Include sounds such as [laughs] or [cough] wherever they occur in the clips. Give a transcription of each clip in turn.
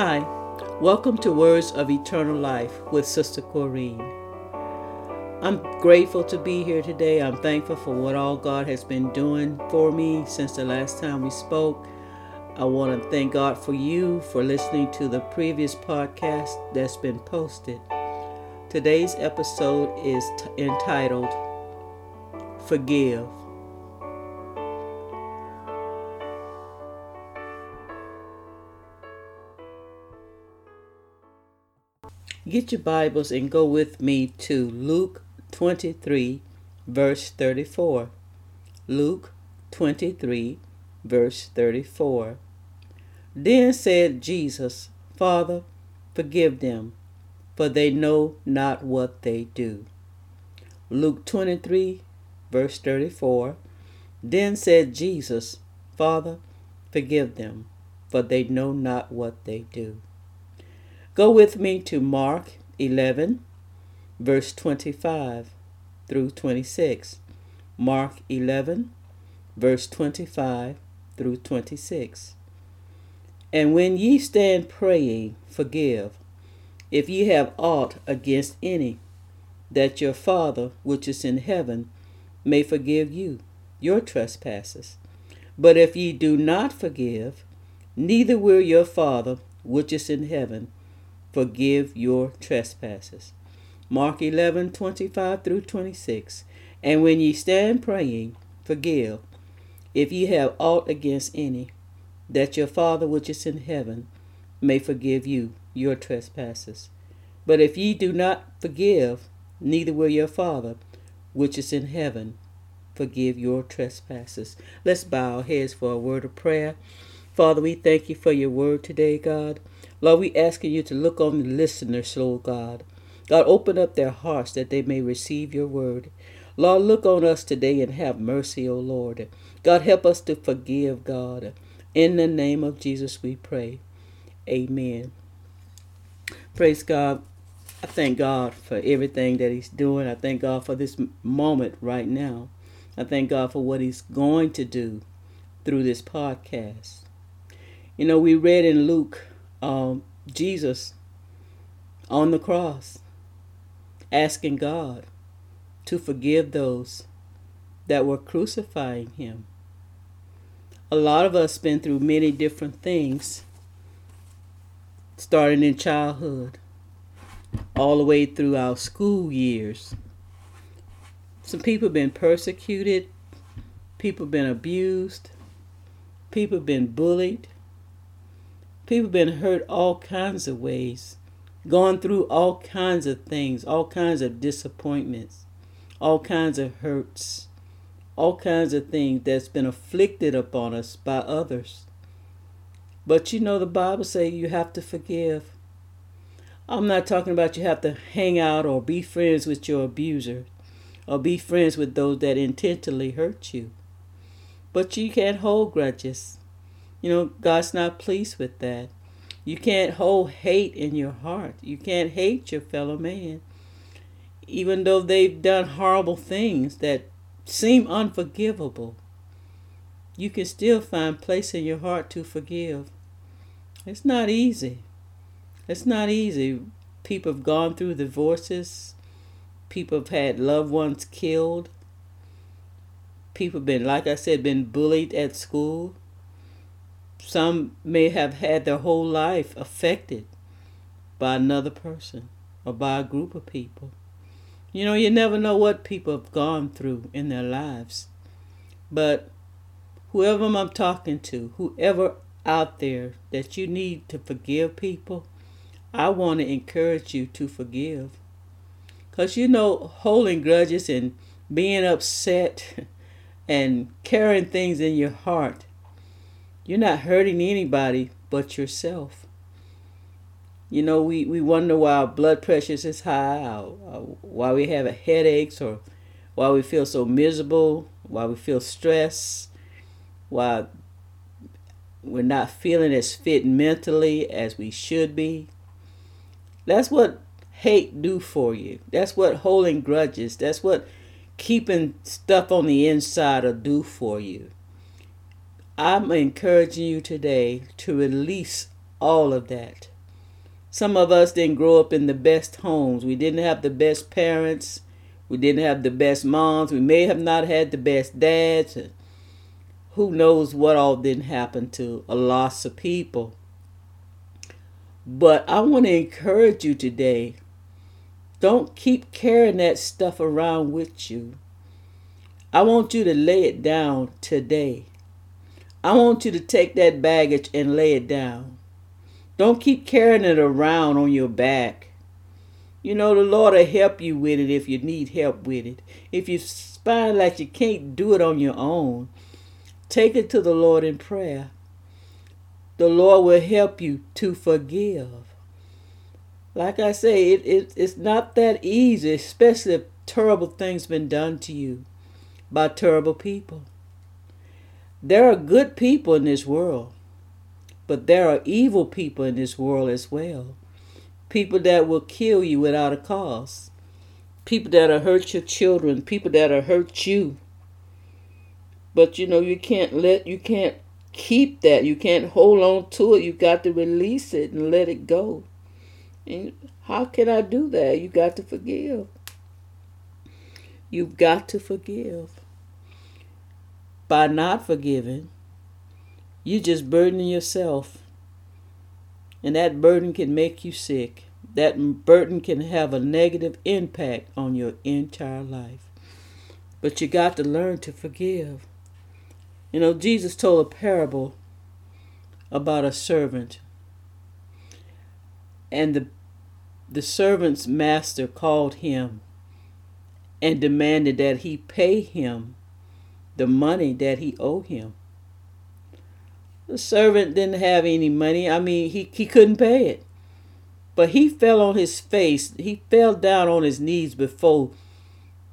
Hi, welcome to Words of Eternal Life with Sister Corrine. I'm grateful to be here today. I'm thankful for what all God has been doing for me since the last time we spoke. I want to thank God for you for listening to the previous podcast that's been posted. Today's episode is t- entitled Forgive. Get your Bibles and go with me to Luke 23, verse 34. Luke 23, verse 34. Then said Jesus, Father, forgive them, for they know not what they do. Luke 23, verse 34. Then said Jesus, Father, forgive them, for they know not what they do. Go with me to Mark 11, verse 25 through 26. Mark 11, verse 25 through 26. And when ye stand praying, forgive, if ye have aught against any, that your Father which is in heaven may forgive you your trespasses. But if ye do not forgive, neither will your Father which is in heaven forgive your trespasses. Mark 11, 25 through 26. And when ye stand praying, forgive, if ye have aught against any, that your Father which is in heaven may forgive you your trespasses. But if ye do not forgive, neither will your Father which is in heaven forgive your trespasses. Let's bow our heads for a word of prayer. Father, we thank you for your word today, God. Lord, we asking you to look on the listeners, Lord God. God, open up their hearts that they may receive your word. Lord, look on us today and have mercy, O Lord. God, help us to forgive, God. In the name of Jesus, we pray. Amen. Praise God. I thank God for everything that He's doing. I thank God for this moment right now. I thank God for what He's going to do through this podcast. You know, we read in Luke, um, Jesus on the cross asking God to forgive those that were crucifying Him. A lot of us been through many different things, starting in childhood, all the way through our school years. Some people been persecuted, people been abused, people been bullied, People been hurt all kinds of ways, gone through all kinds of things, all kinds of disappointments, all kinds of hurts, all kinds of things that's been afflicted upon us by others. But you know the Bible say you have to forgive. I'm not talking about you have to hang out or be friends with your abuser or be friends with those that intentionally hurt you. But you can't hold grudges. You know, God's not pleased with that. You can't hold hate in your heart. You can't hate your fellow man. Even though they've done horrible things that seem unforgivable, you can still find place in your heart to forgive. It's not easy. It's not easy. People have gone through divorces. People have had loved ones killed. People have been, like I said, been bullied at school. Some may have had their whole life affected by another person or by a group of people. You know, you never know what people have gone through in their lives. But whoever I'm talking to, whoever out there that you need to forgive people, I want to encourage you to forgive. Because you know, holding grudges and being upset [laughs] and carrying things in your heart you're not hurting anybody but yourself. You know, we, we wonder why our blood pressure is high, why we have headaches, or why we feel so miserable, why we feel stress, why we're not feeling as fit mentally as we should be. That's what hate do for you. That's what holding grudges, that's what keeping stuff on the inside will do for you. I'm encouraging you today to release all of that. Some of us didn't grow up in the best homes. We didn't have the best parents. We didn't have the best moms. We may have not had the best dads. Who knows what all didn't happen to a loss of people. But I want to encourage you today. Don't keep carrying that stuff around with you. I want you to lay it down today. I want you to take that baggage and lay it down. Don't keep carrying it around on your back. You know, the Lord will help you with it if you need help with it. If you find like you can't do it on your own, take it to the Lord in prayer. The Lord will help you to forgive. Like I say, it, it, it's not that easy, especially if terrible things been done to you by terrible people. There are good people in this world. But there are evil people in this world as well. People that will kill you without a cause. People that'll hurt your children. People that'll hurt you. But you know, you can't let, you can't keep that. You can't hold on to it. You got to release it and let it go. And how can I do that? You got to forgive. You've got to forgive. By not forgiving, you're just burdening yourself. And that burden can make you sick. That burden can have a negative impact on your entire life. But you got to learn to forgive. You know, Jesus told a parable about a servant. And the the servant's master called him and demanded that he pay him the money that he owed him. The servant didn't have any money. I mean, he, he couldn't pay it. But he fell on his face. He fell down on his knees before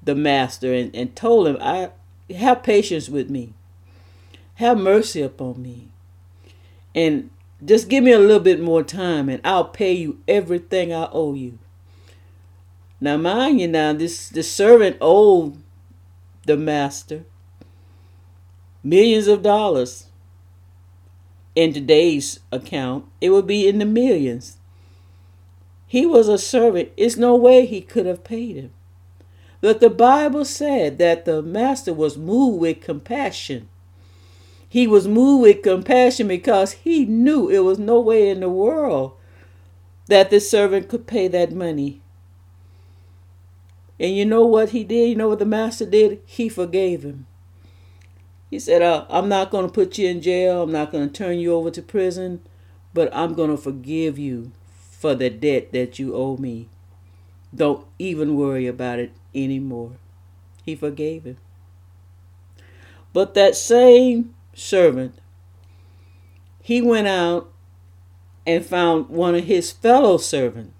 the master and, and told him, I have patience with me. Have mercy upon me. And just give me a little bit more time and I'll pay you everything I owe you. Now mind you now, this the servant owed the master millions of dollars in today's account, it would be in the millions. He was a servant. It's no way he could have paid him. But the Bible said that the master was moved with compassion. He was moved with compassion because he knew it was no way in the world that the servant could pay that money. And you know what he did? You know what the master did? He forgave him. He said, uh, I'm not going to put you in jail. I'm not going to turn you over to prison, but I'm going to forgive you for the debt that you owe me. Don't even worry about it anymore. He forgave him. But that same servant, he went out and found one of his fellow servants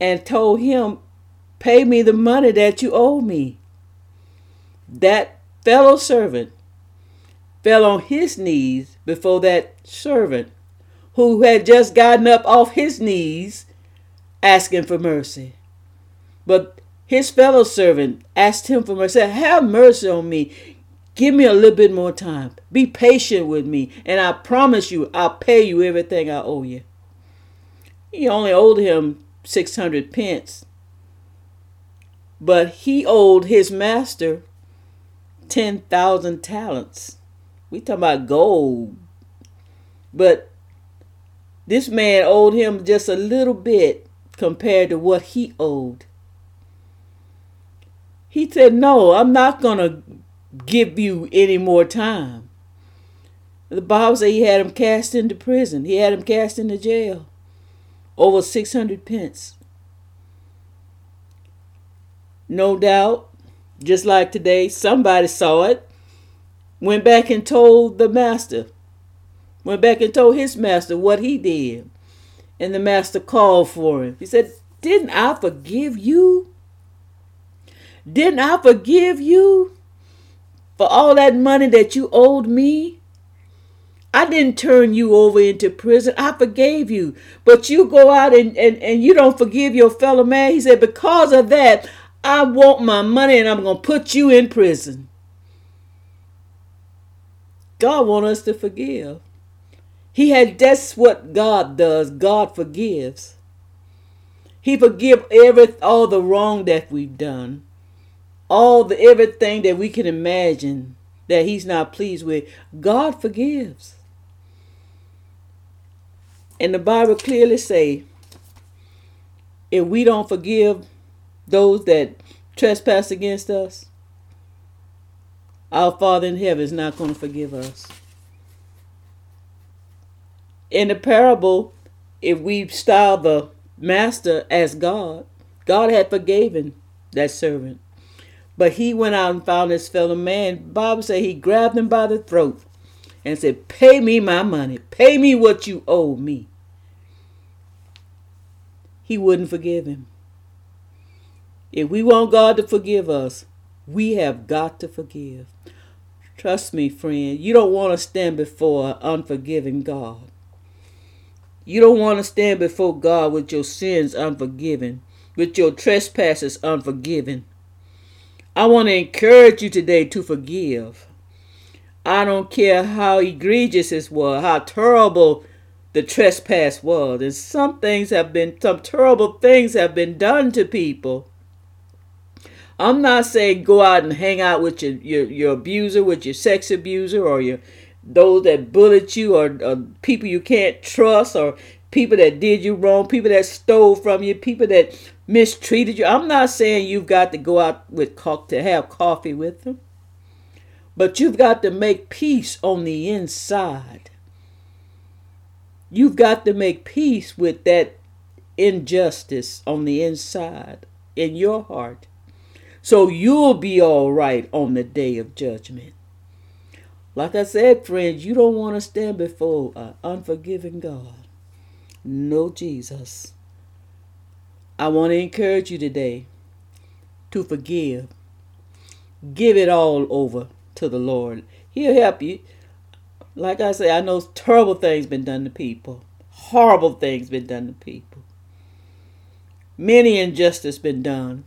and told him, Pay me the money that you owe me that fellow servant fell on his knees before that servant who had just gotten up off his knees asking for mercy. But his fellow servant asked him for mercy, Have mercy on me. Give me a little bit more time. Be patient with me, and I promise you, I'll pay you everything I owe you. He only owed him 600 pence, but he owed his master 10,000 talents. We talking about gold. But this man owed him just a little bit compared to what he owed. He said, No, I'm not going to give you any more time. The Bible says he had him cast into prison. He had him cast into jail. Over 600 pence. No doubt just like today, somebody saw it, went back and told the master, went back and told his master what he did. And the master called for him. He said, Didn't I forgive you? Didn't I forgive you for all that money that you owed me? I didn't turn you over into prison. I forgave you. But you go out and, and, and you don't forgive your fellow man. He said, Because of that, I want my money and I'm going to put you in prison. God wants us to forgive. He had that's what God does. God forgives. He forgive every all the wrong that we've done. All the everything that we can imagine that he's not pleased with. God forgives. And the Bible clearly say if we don't forgive those that trespass against us, our Father in heaven is not going to forgive us. In the parable, if we style the master as God, God had forgiven that servant. But he went out and found his fellow man. Bible said he grabbed him by the throat and said, Pay me my money. Pay me what you owe me. He wouldn't forgive him. If we want God to forgive us, we have got to forgive. Trust me, friend, you don't want to stand before an unforgiving God. You don't want to stand before God with your sins unforgiven, with your trespasses unforgiven. I want to encourage you today to forgive. I don't care how egregious it was, how terrible the trespass was. And some things have been, some terrible things have been done to people. I'm not saying go out and hang out with your, your, your abuser, with your sex abuser, or your those that bullied you or, or people you can't trust or people that did you wrong, people that stole from you, people that mistreated you. I'm not saying you've got to go out with to have coffee with them, but you've got to make peace on the inside. You've got to make peace with that injustice on the inside in your heart. So you'll be all right on the day of judgment. Like I said, friends, you don't want to stand before an unforgiving God. No, Jesus. I want to encourage you today to forgive. Give it all over to the Lord. He'll help you. Like I say, I know terrible things been done to people. Horrible things been done to people. Many injustice been done.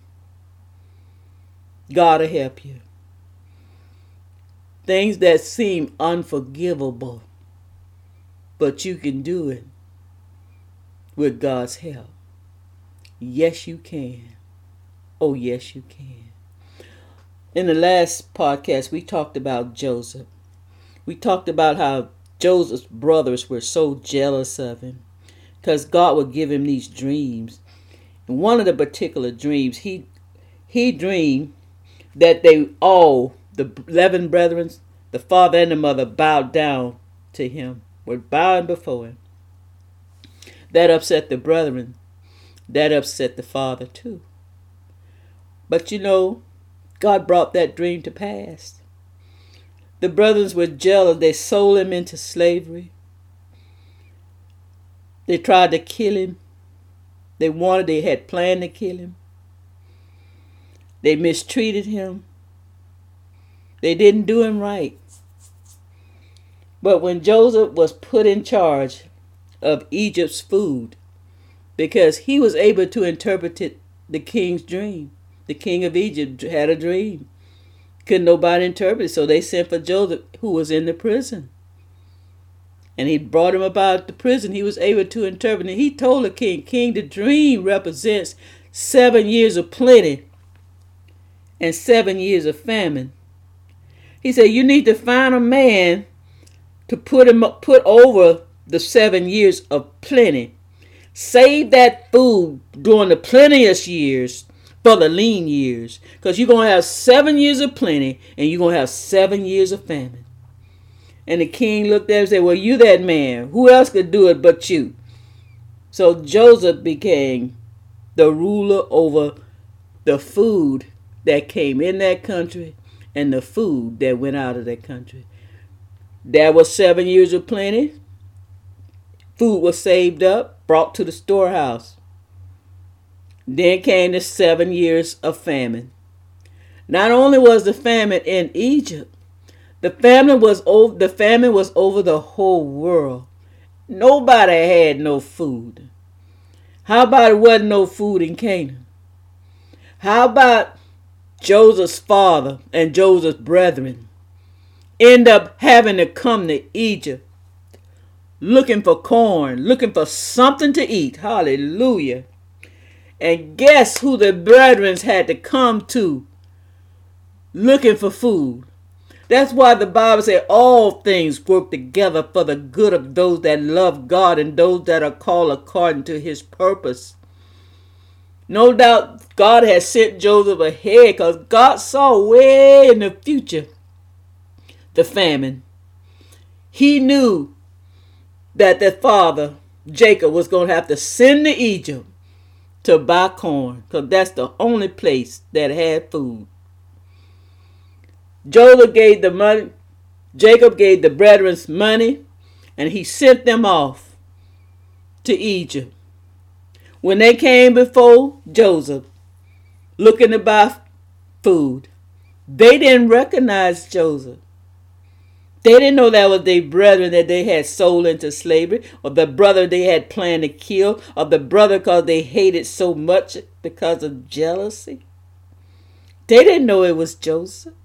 God will help you things that seem unforgivable, but you can do it with God's help. Yes, you can. Oh, yes, you can. In the last podcast, we talked about Joseph. We talked about how Joseph's brothers were so jealous of him because God would give him these dreams. And one of the particular dreams, he he dreamed that they all the eleven brethren, the father and the mother, bowed down to him, were bowing before him. That upset the brethren. That upset the father too. But you know, God brought that dream to pass. The brothers were jealous. They sold him into slavery. They tried to kill him. They wanted, they had planned to kill him. They mistreated him. They didn't do him right. But when Joseph was put in charge of Egypt's food, because he was able to interpret the king's dream, the king of Egypt had a dream. Couldn't nobody interpret it, so they sent for Joseph, who was in the prison. And he brought him about the prison. He was able to interpret it. He told the king, King, the dream represents seven years of plenty and seven years of famine. He said, You need to find a man to put him put over the seven years of plenty. Save that food during the plenteous years for the lean years. Because you're going to have seven years of plenty and you're going to have seven years of famine. And the king looked at him and said, Well, you that man. Who else could do it but you? So Joseph became the ruler over the food that came in that country and the food that went out of that country. There was seven years of plenty. Food was saved up, brought to the storehouse. Then came the seven years of famine. Not only was the famine in Egypt, the famine was over the famine was over the whole world. Nobody had no food. How about it wasn't no food in Canaan? How about Joseph's father and Joseph's brethren end up having to come to Egypt looking for corn, looking for something to eat. Hallelujah. And guess who the brethren had to come to looking for food? That's why the Bible says all things work together for the good of those that love God and those that are called according to his purpose. No doubt God had sent Joseph ahead because God saw way in the future the famine. He knew that the father, Jacob, was going to have to send to Egypt to buy corn because that's the only place that had food. Joseph gave the money, Jacob gave the brethren's money, and he sent them off to Egypt. When they came before Joseph, looking to buy food, they didn't recognize Joseph. They didn't know that was their brethren that they had sold into slavery, or the brother they had planned to kill, or the brother because they hated so much because of jealousy. They didn't know it was Joseph.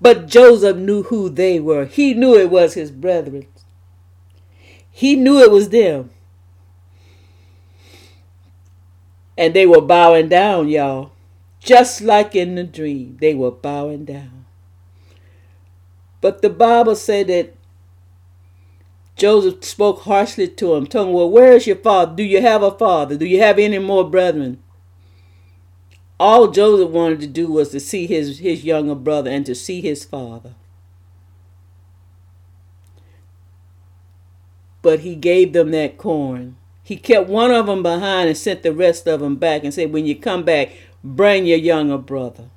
But Joseph knew who they were. He knew it was his brethren. He knew it was them. And they were bowing down, y'all. Just like in the dream, they were bowing down. But the Bible said that Joseph spoke harshly to him, told him, Well, where is your father? Do you have a father? Do you have any more brethren? All Joseph wanted to do was to see his, his younger brother and to see his father. But he gave them that corn. He kept one of them behind and sent the rest of them back and said, When you come back, bring your younger brother.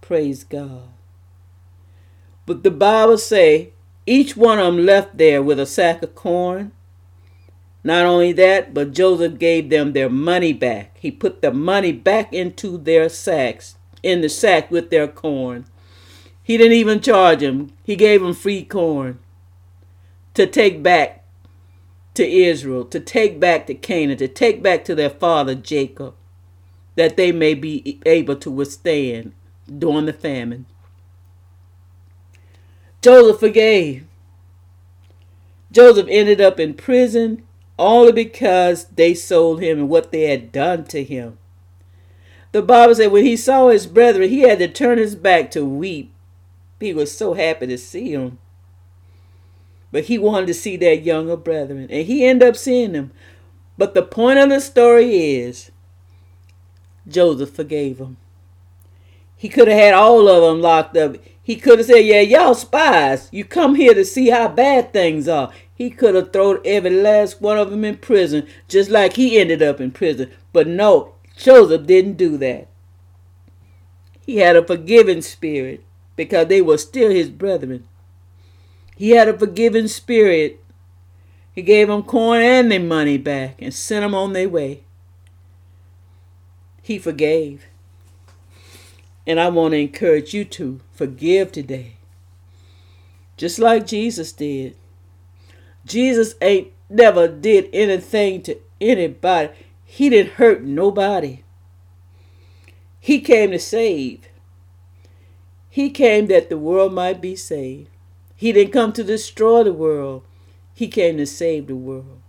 Praise God. But the Bible say each one of them left there with a sack of corn not only that, but Joseph gave them their money back. He put the money back into their sacks, in the sack with their corn. He didn't even charge them, he gave them free corn to take back to Israel, to take back to Canaan, to take back to their father Jacob, that they may be able to withstand during the famine. Joseph forgave. Joseph ended up in prison only because they sold him and what they had done to him. The Bible said when he saw his brethren, he had to turn his back to weep. He was so happy to see them. But he wanted to see that younger brethren, and he ended up seeing them. But the point of the story is Joseph forgave them. He could have had all of them locked up. He could have said, Yeah, y'all spies. You come here to see how bad things are. He could have thrown every last one of them in prison, just like he ended up in prison. But no, Joseph didn't do that. He had a forgiving spirit because they were still his brethren. He had a forgiving spirit. He gave them corn and their money back and sent them on their way. He forgave. And I want to encourage you to forgive today. Just like Jesus did. Jesus ain't never did anything to anybody. He didn't hurt nobody. He came to save. He came that the world might be saved. He didn't come to destroy the world. He came to save the world.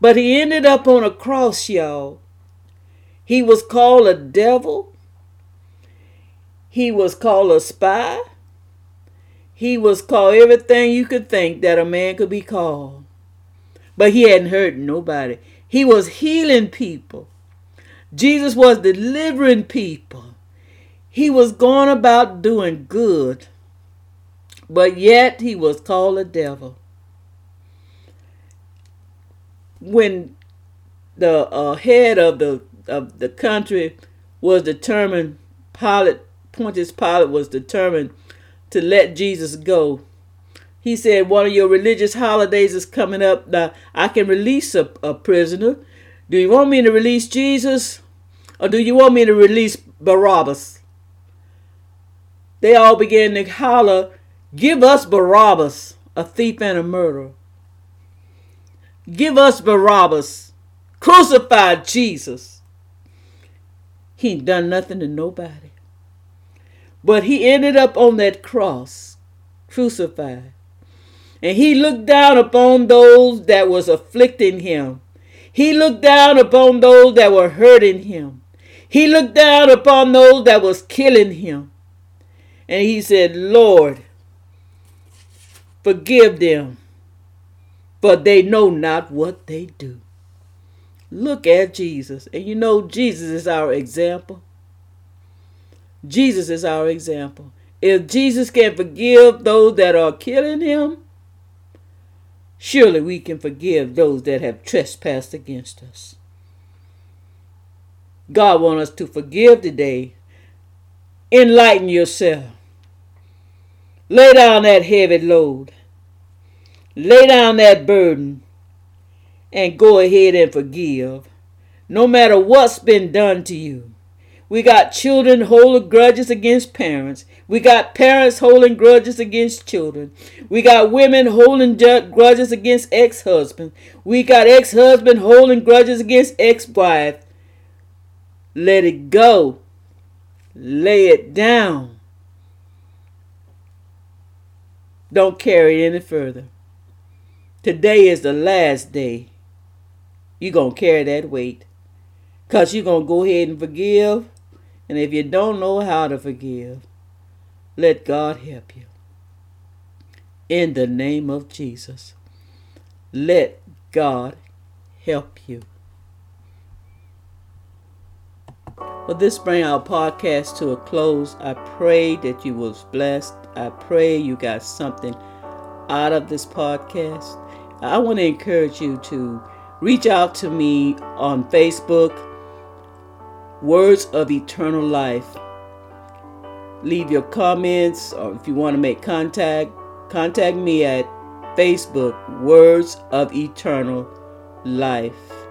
But he ended up on a cross, y'all. He was called a devil. He was called a spy. He was called everything you could think that a man could be called. But he hadn't hurt nobody. He was healing people. Jesus was delivering people. He was going about doing good. But yet he was called a devil. When the uh, head of the of the country was determined, Pilate, Pontius Pilate was determined to let Jesus go. He said, One of your religious holidays is coming up. Now, I can release a, a prisoner. Do you want me to release Jesus? Or do you want me to release Barabbas? They all began to holler, Give us Barabbas, a thief and a murderer. Give us Barabbas. Crucify Jesus. He ain't done nothing to nobody. But he ended up on that cross, crucified. And he looked down upon those that was afflicting him. He looked down upon those that were hurting him. He looked down upon those that was killing him. And he said, Lord, forgive them, for they know not what they do. Look at Jesus. And you know, Jesus is our example. Jesus is our example. If Jesus can forgive those that are killing him, surely we can forgive those that have trespassed against us. God wants us to forgive today. Enlighten yourself. Lay down that heavy load. Lay down that burden and go ahead and forgive. No matter what's been done to you. We got children holding grudges against parents. We got parents holding grudges against children. We got women holding grudges against ex husbands. We got ex husband holding grudges against ex wife. Let it go. Lay it down. Don't carry it any further. Today is the last day. You're going to carry that weight. Because you're going to go ahead and forgive and if you don't know how to forgive, let God help you. In the name of Jesus, let God help you. Well, this brings our podcast to a close. I pray that you was blessed. I pray you got something out of this podcast. I want to encourage you to reach out to me on Facebook Words of Eternal Life. Leave your comments, or if you want to make contact, contact me at Facebook, Words of Eternal Life.